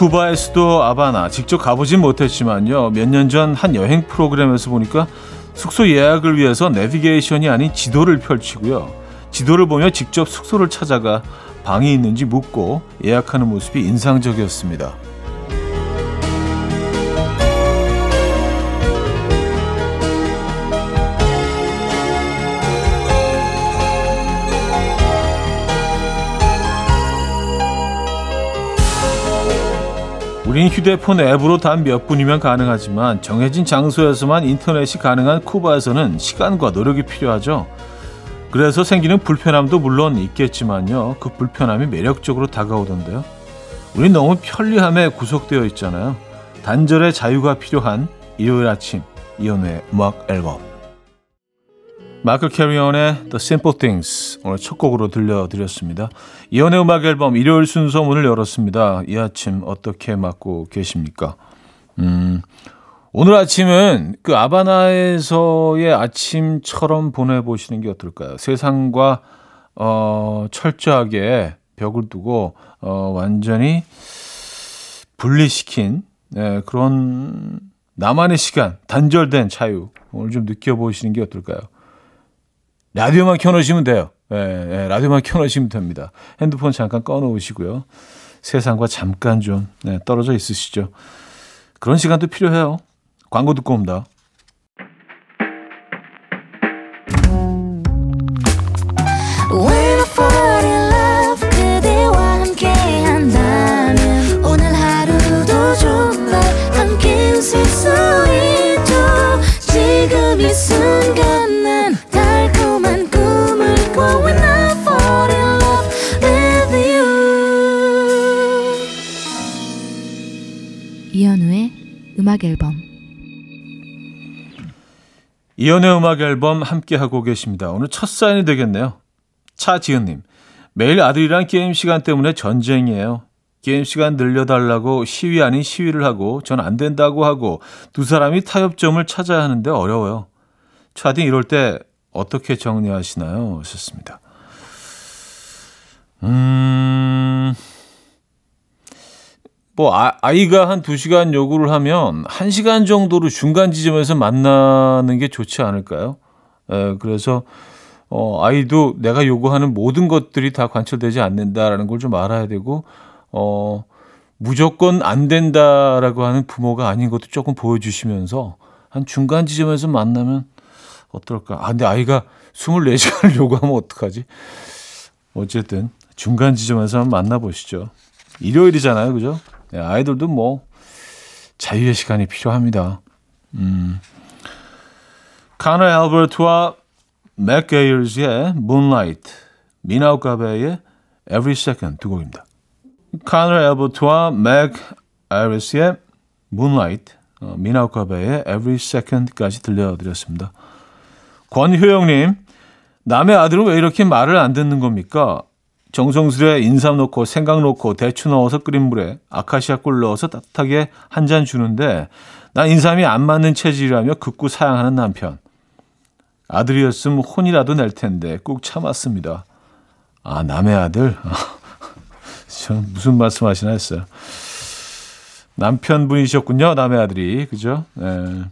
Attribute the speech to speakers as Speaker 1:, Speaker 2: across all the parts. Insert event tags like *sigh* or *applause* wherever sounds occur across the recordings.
Speaker 1: 쿠바의 수도 아바나 직접 가보진 못했지만요. 몇 년 전 한 여행 프로그램에서 보니까 숙소 예약을 위해서 내비게이션이 아닌 지도를 펼치고요. 지도를 보며 직접 숙소를 찾아가 방이 있는지 묻고 예약하는 모습이 인상적이었습니다. 우린 휴대폰 앱으로 단 몇 분이면 가능하지만 정해진 장소에서만 인터넷이 가능한 쿠바에서는 시간과 노력이 필요하죠. 그래서 생기는 불편함도 물론 있겠지만요. 그 불편함이 매력적으로 다가오던데요. 우린 너무 편리함에 구속되어 있잖아요. 단절의 자유가 필요한 일요일 아침 이연우의 음악 앨범 마클 캐리온의 The Simple Things 오늘 첫 곡으로 들려드렸습니다. 이연의 음악 앨범 일요일 순서 문을 열었습니다. 이 아침 어떻게 맞고 계십니까? 음, 오늘 아침은 그 아바나에서의 아침처럼 보내보시는 게 어떨까요? 세상과 어, 철저하게 벽을 두고 어, 완전히 분리시킨 네, 그런 나만의 시간, 단절된 자유 오늘 좀 느껴보시는 게 어떨까요? 라디오만 켜놓으시면 돼요. 예, 예, 라디오만 켜놓으시면 됩니다. 핸드폰 잠깐 꺼놓으시고요. 세상과 잠깐 좀 네, 떨어져 있으시죠. 그런 시간도 필요해요. 광고 듣고 옵니다. 이연의 음악 앨범 함께 하고 계십니다. 오늘 첫 사연이 되겠네요. 차지은님 매일 아들이랑 게임 시간 때문에 전쟁이에요. 게임 시간 늘려달라고 시위 아닌 시위를 하고 전 안 된다고 하고 두 사람이 타협점을 찾아야 하는데 어려워요. 차디 이럴 때 어떻게 정리하시나요? 하셨습니다. 음, 뭐 아, 이가한 두시간 요구를 하면 한시간 정도로 중간 지점에서 만나는 게 좋지 않을까요? 에, 그래서 어, 아이도 내가 요구하는 모든 것들이 다 관철되지 않는다라는 걸 좀 알아야 되고 어, 무조건 안 된다라고 하는 부모가 아닌 것도 조금 보여주시면서 한 중간 지점에서 만나면 어떨까? 아, 근데 아이가 24시간을 *laughs* 요구하면 어떡하지? 어쨌든 중간 지점에서 한번 만나보시죠. 일요일이잖아요. 그죠? 네, 아이들도 뭐 자유의 시간이 필요합니다. 음. 코너 앨버트와 맥 에이어스의 Moonlight, 미나 오카베의 Every Second 두 곡입니다. 코너 앨버트와 맥 에이어스의 Moonlight, 어, 미나 오카베의 Every Second까지 들려드렸습니다. 권효영님, 남의 아들은 왜 이렇게 말을 안 듣는 겁니까? 정성스레 인삼 넣고 생강 넣고 대추 넣어서 끓인 물에 아카시아 꿀 넣어서 따뜻하게 한 잔 주는데 난 인삼이 안 맞는 체질이라며 극구 사양하는 남편. 아들이었으면 혼이라도 낼 텐데 꾹 참았습니다. 아 남의 아들? *laughs* 저 무슨 말씀하시나 했어요. 남편분이셨군요. 남의 아들이 그죠? 예.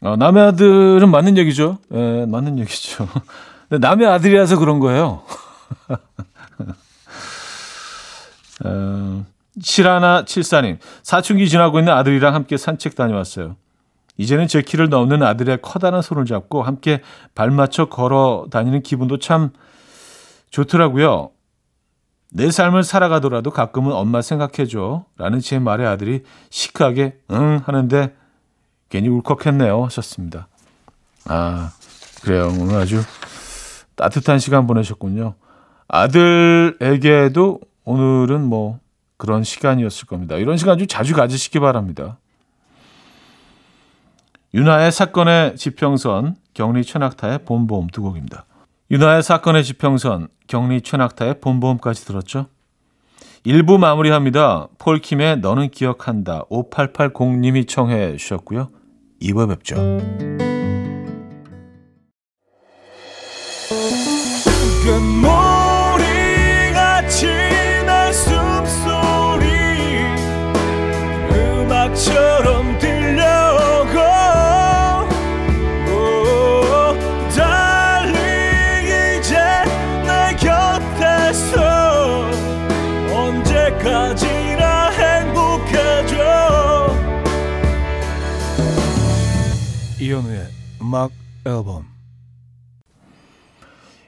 Speaker 1: 어, 남의 아들은 맞는 얘기죠. 예, 맞는 얘기죠. *laughs* 근데 남의 아들이라서 그런 거예요. *laughs* 어, 칠하나 칠사님 사춘기 지나고 있는 아들이랑 함께 산책 다녀왔어요. 이제는 제 키를 넘는 아들의 커다란 손을 잡고 함께 발 맞춰 걸어 다니는 기분도 참 좋더라고요. 내 삶을 살아가더라도 가끔은 엄마 생각해줘. 라는 제 말에 아들이 시크하게 응 하는데 괜히 울컥했네요. 하셨습니다. 아, 그래요. 오늘 아주 따뜻한 시간 보내셨군요. 아들에게도 오늘은 뭐 그런 시간이었을 겁니다. 이런 시간 좀 자주 가지시기 바랍니다. 윤하의 사건의 지평선, 경리 최낙타의 본보험 두 곡입니다. 윤하의 사건의 지평선, 경리 최낙타의 본보험까지 들었죠. 1부 마무리합니다. 폴킴의 너는 기억한다. 5880님이 청해 주셨고요. 2부 뵙죠. 때 음악 앨범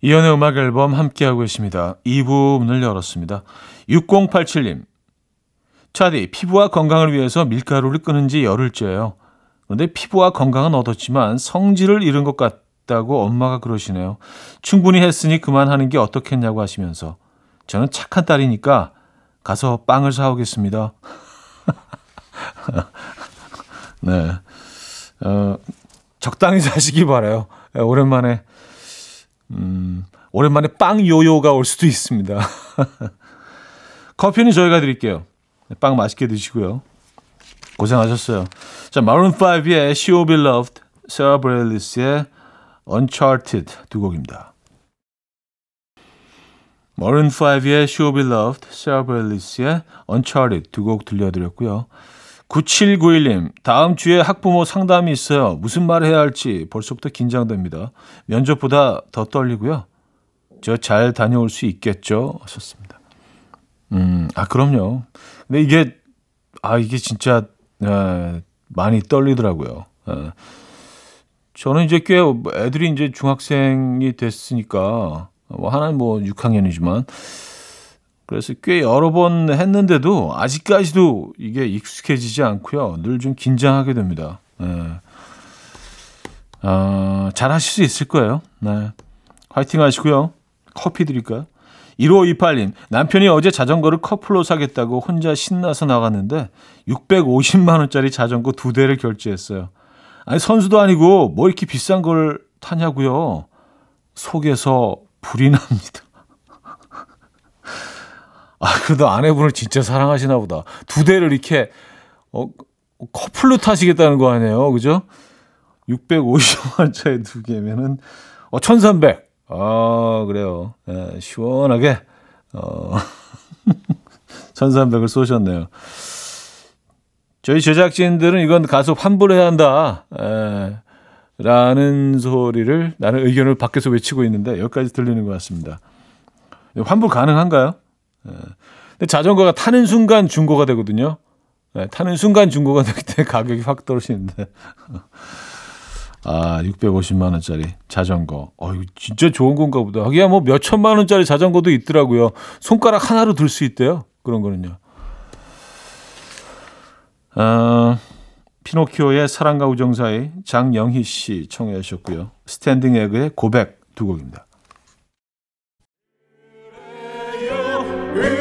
Speaker 1: 이연의 음악 앨범 함께하고 계십니다. 2부 문을 열었습니다. 6087님. 차디, 피부와 건강을 위해서 밀가루를 끊은 지 열흘째예요. 그런데 피부와 건강은 얻었지만 성질을 잃은 것 같다고 엄마가 그러시네요. 충분히 했으니 그만하는 게 어떻겠냐고 하시면서 저는 착한 딸이니까 가서 빵을 사오겠습니다. *laughs* 네. 어, 적당히 *laughs* 사시기 바라요. 오랜만에 음, 오랜만에 빵 요요가 올 수도 있습니다. *laughs* 커피는 저희가 드릴게요. 빵 맛있게 드시고요. 고생하셨어요. 자, 마룬 5의 She Will Be Loved, 세라 브레일리스의 Uncharted 두 곡입니다. 마룬 5의 She Will Be Loved, 세라 브레일리스의 Uncharted 두 곡 들려드렸고요. 9791님, 다음 주에 학부모 상담이 있어요. 무슨 말을 해야 할지 벌써부터 긴장됩니다. 면접보다 더 떨리고요. 저 잘 다녀올 수 있겠죠? 하셨습니다. 음, 아, 그럼요. 근데 이게, 아, 이게 진짜, 에, 많이 떨리더라고요. 에. 저는 이제 꽤 애들이 이제 중학생이 됐으니까, 뭐 하나는 뭐 6학년이지만, 그래서 꽤 여러 번 했는데도 아직까지도 이게 익숙해지지 않고요. 늘 좀 긴장하게 됩니다. 네. 어, 잘 하실 수 있을 거예요. 네. 화이팅 하시고요. 커피 드릴까요? 1528님, 남편이 어제 자전거를 커플로 사겠다고 혼자 신나서 나갔는데 650만원짜리 자전거 두 대를 결제했어요. 아니, 선수도 아니고 뭐 이렇게 비싼 걸 타냐고요. 속에서 불이 납니다. 아, 그래도 아내분을 진짜 사랑하시나 보다. 두 대를 이렇게, 어, 커플로 타시겠다는 거 아니에요. 그죠? 650만짜리 두 개면은, 어, 1300. 아, 그래요. 예, 시원하게, 어, *laughs* 1300을 쏘셨네요. 저희 제작진들은 이건 가서 환불해야 한다. 에, 라는 소리를 나는 의견을 밖에서 외치고 있는데 여기까지 들리는 것 같습니다. 환불 가능한가요? 예. 근데 자전거가 타는 순간 중고가 되거든요. 네, 타는 순간 중고가 되기 때문에 가격이 확 떨어지는데. *laughs* 아, 650만 원짜리 자전거. 어, 이거 진짜 좋은 건가 보다. 하기야 뭐 몇 천만 원짜리 자전거도 있더라고요. 손가락 하나로 들 수 있대요. 그런 거는요. 어, 피노키오의 사랑과 우정 사이 장영희 씨 청해 주셨고요. 스탠딩 에그의 고백 두 곡입니다.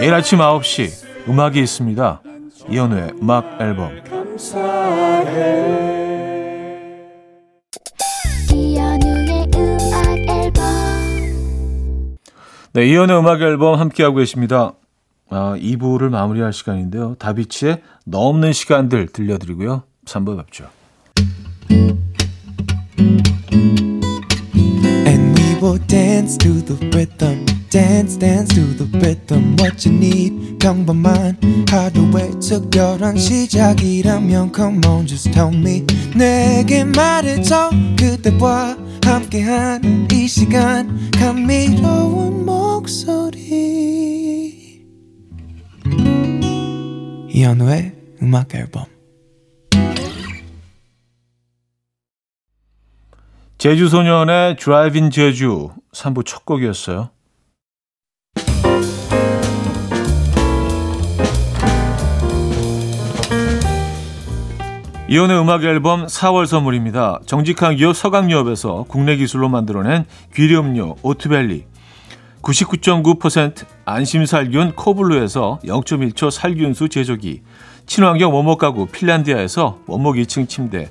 Speaker 1: 내일 아침 9시 음악이 있습니다. 이현우의 음악 앨범 네, 이현우의 음악 앨범 함께하고 계십니다. 아, 2부를 마무리할 시간인데요. 다비치의 너 없는 시간들 들려드리고요. 3부 뵙죠. And we will dance to the rhythm dance dance to the rhythm what you need. 평범한 하루의 특별한 시작이라면 come on just tell me. 내게 말해줘 그대와 함께한 이 시간. 감미로운 목소리. 이현우의 음악 앨범. 제주소년의 드라이빙 제주 3부 첫 곡이었어요. 이현우의 음악 앨범 4월 선물입니다. 정직한 기업 서강유업에서 국내 기술로 만들어낸 귀리음료 오트벨리. 99.9% 안심살균 코블루에서 0.1초 살균수 제조기. 친환경 원목 가구 핀란디아에서 원목 2층 침대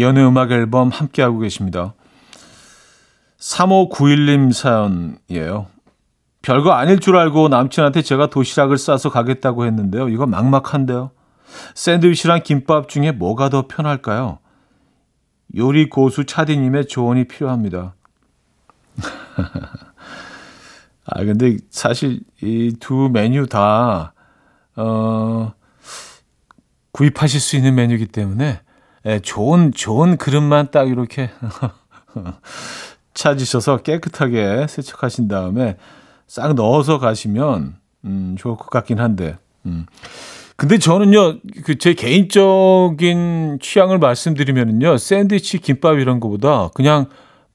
Speaker 1: 연의 음악 앨범 함께하고 계십니다. 3591님 사연이에요. 별거 아닐 줄 알고 남친한테 제가 도시락을 싸서 가겠다고 했는데요. 이거 막막한데요. 샌드위치랑 김밥 중에 뭐가 더 편할까요? 요리 고수 차디님의 조언이 필요합니다. *laughs* 아, 근데 사실 이 두 메뉴 다, 어, 구입하실 수 있는 메뉴이기 때문에 예, 좋은 좋은 그릇만 딱 이렇게 *laughs* 찾으셔서 깨끗하게 세척하신 다음에 싹 넣어서 가시면 음, 좋을 것 같긴 한데. 음. 근데 저는요, 그 제 개인적인 취향을 말씀드리면요, 샌드위치, 김밥 이런 거보다 그냥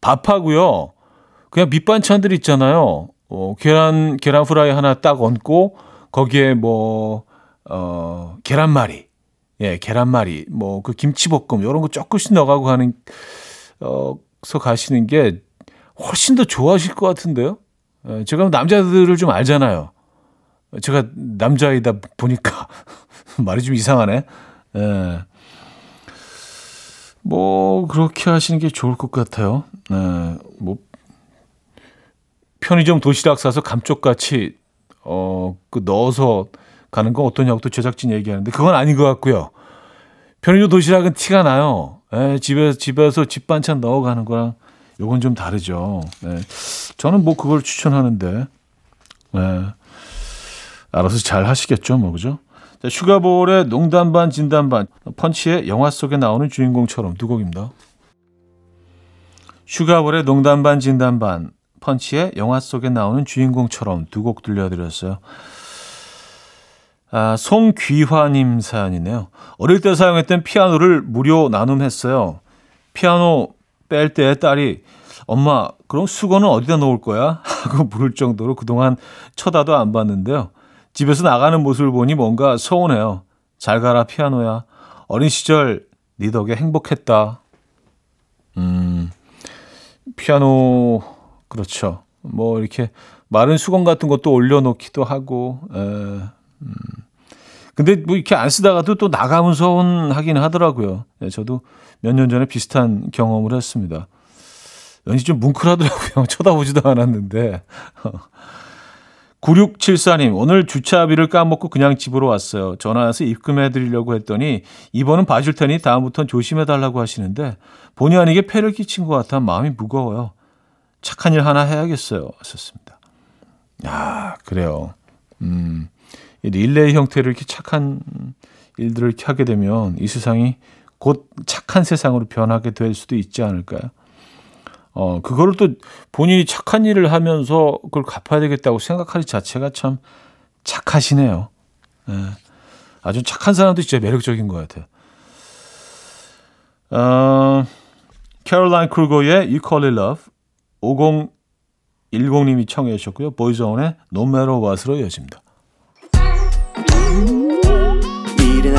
Speaker 1: 밥하고요, 그냥 밑반찬들 있잖아요. 어, 계란 계란 프라이 하나 딱 얹고 거기에 뭐 어, 계란말이 예, 계란말이, 뭐, 그 김치볶음, 이런 거 조금씩 넣어가고 가는, 어, 서 가시는 게 훨씬 더 좋아하실 것 같은데요? 예, 제가 남자들을 좀 알잖아요. 제가 남자이다 보니까 *laughs* 말이 좀 이상하네. 예. 뭐, 그렇게 하시는 게 좋을 것 같아요. 예, 뭐, 편의점 도시락 사서 감쪽같이, 어, 그 넣어서 가는 건 어떠냐고 또 제작진 얘기하는데 그건 아닌 것 같고요. 편의점 도시락은 티가 나요. 예, 집에 집에서 집 반찬 넣어 가는 거랑 요건 좀 다르죠. 예, 저는 뭐 그걸 추천하는데, 예, 알아서 잘 하시겠죠, 뭐 그죠? 자, 슈가볼의 농담 반 진담 반 펀치의 영화 속에 나오는 주인공처럼 두 곡입니다. 슈가볼의 농담 반 진담 반 펀치의 영화 속에 나오는 주인공처럼 두 곡 들려드렸어요. 아, 송귀화님 사연이네요. 어릴 때 사용했던 피아노를 무료 나눔했어요. 피아노 뺄 때 딸이 엄마 그럼 수건은 어디다 놓을 거야? *laughs* 하고 물을 정도로 그동안 쳐다도 안 봤는데요. 집에서 나가는 모습을 보니 뭔가 서운해요. 잘 가라 피아노야. 어린 시절 네 덕에 행복했다. 음, 피아노 그렇죠. 뭐 이렇게 마른 수건 같은 것도 올려놓기도 하고 에, 음. 근데 뭐 이렇게 안 쓰다가도 또 나가면 서운하긴 하더라고요. 네, 저도 몇 년 전에 비슷한 경험을 했습니다. 왠지 좀 뭉클하더라고요. *laughs* 쳐다보지도 않았는데. *laughs* 9674님, 오늘 주차비를 까먹고 그냥 집으로 왔어요. 전화해서 입금해 드리려고 했더니 이번은 봐줄 테니 다음부턴 조심해 달라고 하시는데 본의 아니게 폐를 끼친 것 같아 마음이 무거워요. 착한 일 하나 해야겠어요. 하셨습니다. 아, 그래요. 음. 릴레이 형태로 이렇게 착한 일들을 이렇게 하게 되면 이 세상이 곧 착한 세상으로 변하게 될 수도 있지 않을까요? 어, 그거를 또 본인이 착한 일을 하면서 그걸 갚아야 되겠다고 생각하는 자체가 참 착하시네요. 예. 아주 착한 사람도 진짜 매력적인 것 같아요. 어, 캐롤라인 크루거의 You Call It Love 5010님이 청해 주셨고요. 보이즈원의 No Matter What으로 이어집니다.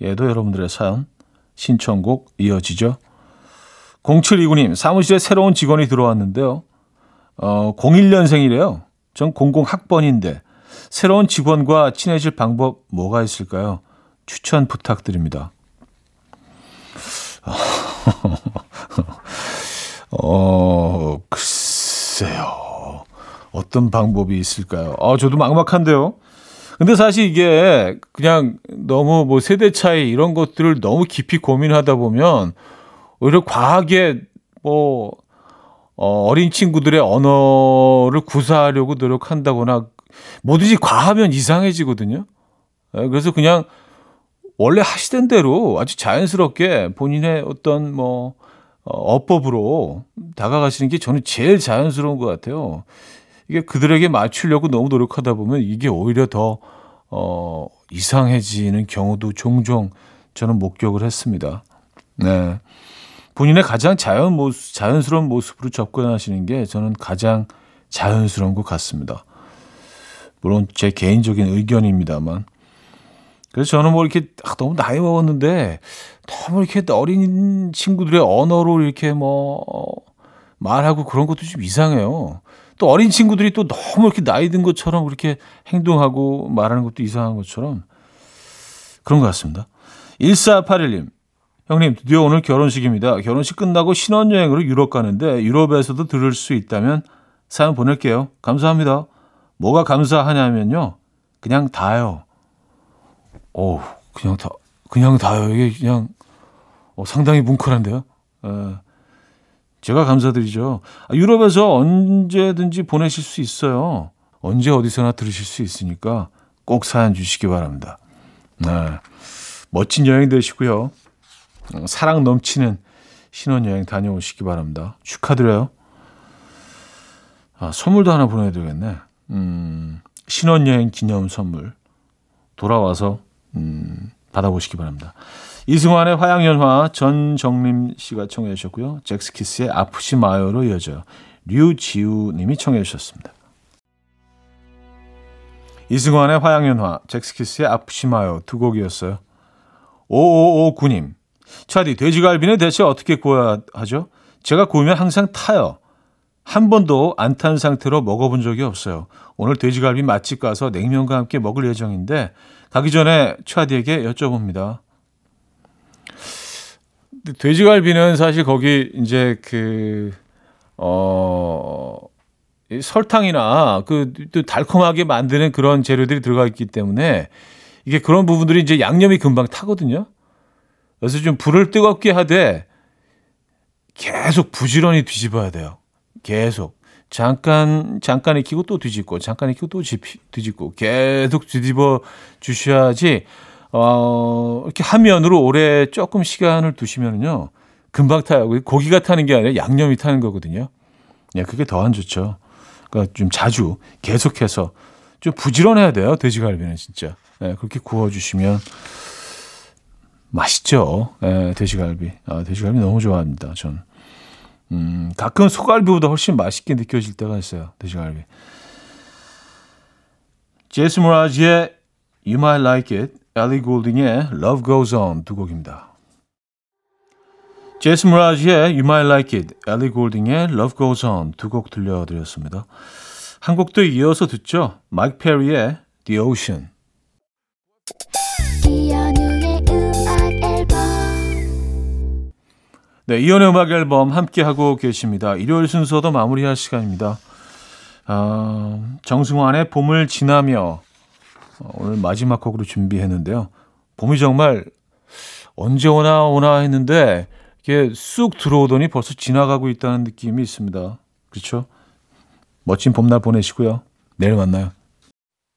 Speaker 1: 에도 여러분들의 사연 신청곡 이어지죠. 0729님 사무실에 새로운 직원이 들어왔는데요. 어, 01년생이래요. 전 00학번인데 새로운 직원과 친해질 방법 뭐가 있을까요? 추천 부탁드립니다. *laughs* 어, 글쎄요. 어떤 방법이 있을까요? 아, 저도 막막한데요. 근데 사실 이게 그냥 너무 뭐 세대 차이 이런 것들을 너무 깊이 고민하다 보면 오히려 과하게 뭐 어, 어린 친구들의 언어를 구사하려고 노력한다거나 뭐든지 과하면 이상해지거든요. 예, 그래서 그냥 원래 하시던 대로 아주 자연스럽게 본인의 어떤 뭐 어, 어법으로 다가가시는 게 저는 제일 자연스러운 것 같아요. 이게 그들에게 맞추려고 너무 노력하다 보면 이게 오히려 더, 어, 이상해지는 경우도 종종 저는 목격을 했습니다. 네. 본인의 가장 자연 모습, 자연스러운 모습으로 접근하시는 게 저는 가장 자연스러운 것 같습니다. 물론 제 개인적인 의견입니다만. 그래서 저는 뭐 이렇게 아, 너무 나이 먹었는데 너무 이렇게 어린 친구들의 언어로 이렇게 뭐 말하고 그런 것도 좀 이상해요. 또 어린 친구들이 또 너무 이렇게 나이 든 것처럼 그렇게 행동하고 말하는 것도 이상한 것처럼 그런 것 같습니다. 1481님, 형님, 드디어 오늘 결혼식입니다. 결혼식 끝나고 신혼여행으로 유럽 가는데 유럽에서도 들을 수 있다면 사연 보낼게요. 감사합니다. 뭐가 감사하냐면요. 그냥 다요. 오, 그냥 다, 그냥 다요. 이게 그냥 어, 상당히 뭉클한데요. 에. 제가 감사드리죠. 아, 유럽에서 언제든지 보내실 수 있어요. 언제 어디서나 들으실 수 있으니까 꼭 사연 주시기 바랍니다. 네. 멋진 여행 되시고요. 어, 사랑 넘치는 신혼여행 다녀오시기 바랍니다. 축하드려요. 아, 선물도 하나 보내야 되겠네. 음, 신혼여행 기념 선물. 돌아와서, 음, 받아보시기 바랍니다. 이승환의 화양연화 전정림 씨가 청해 주셨고요. 잭스키스의 아프시 마요로 이어져요. 류지우 님이 청해 주셨습니다. 이승환의 화양연화, 잭스키스의 아프시 마요 두 곡이었어요. 5559님, 차디 돼지갈비는 대체 어떻게 구워야 하죠? 제가 구우면 항상 타요. 한 번도 안 탄 상태로 먹어본 적이 없어요. 오늘 돼지갈비 맛집 가서 냉면과 함께 먹을 예정인데 가기 전에 차디에게 여쭤봅니다. 돼지갈비는 사실 거기 이제 그, 어, 이 설탕이나 그 또 달콤하게 만드는 그런 재료들이 들어가 있기 때문에 이게 그런 부분들이 이제 양념이 금방 타거든요. 그래서 좀 불을 뜨겁게 하되 계속 부지런히 뒤집어야 돼요. 계속. 잠깐, 잠깐 익히고 또 뒤집고, 잠깐 익히고 또 뒤집고, 계속 뒤집어 주셔야지 어, 이렇게 화면으로 오래 조금 시간을 두시면은요, 금방 타요. 고기가 타는 게 아니라 양념이 타는 거거든요. 예, 그게 더 안 좋죠. 그러니까 좀 자주 계속해서 좀 부지런해야 돼요. 돼지갈비는 진짜. 예, 그렇게 구워주시면 맛있죠. 예, 돼지갈비. 아, 돼지갈비 너무 좋아합니다. 전. 음, 가끔 소갈비보다 훨씬 맛있게 느껴질 때가 있어요. 돼지갈비. 제스 모라지의 You Might Like It 엘리 골딩의 Love Goes On 두 곡입니다. 제스 무라지의 You Might Like It, 엘리 골딩의 Love Goes On 두 곡 들려드렸습니다. 한 곡도 이어서 듣죠. 마이크 페리의 The Ocean. 네, 이연의 음악 앨범 함께 하고 계십니다. 일요일 순서도 마무리할 시간입니다. 어, 정승환의 봄을 지나며 어, 오늘 마지막 곡으로 준비했는데요. 봄이 정말 언제 오나 오나 했는데 이게 쑥 들어오더니 벌써 지나가고 있다는 느낌이 있습니다. 그렇죠? 멋진 봄날 보내시고요. 내일 만나요.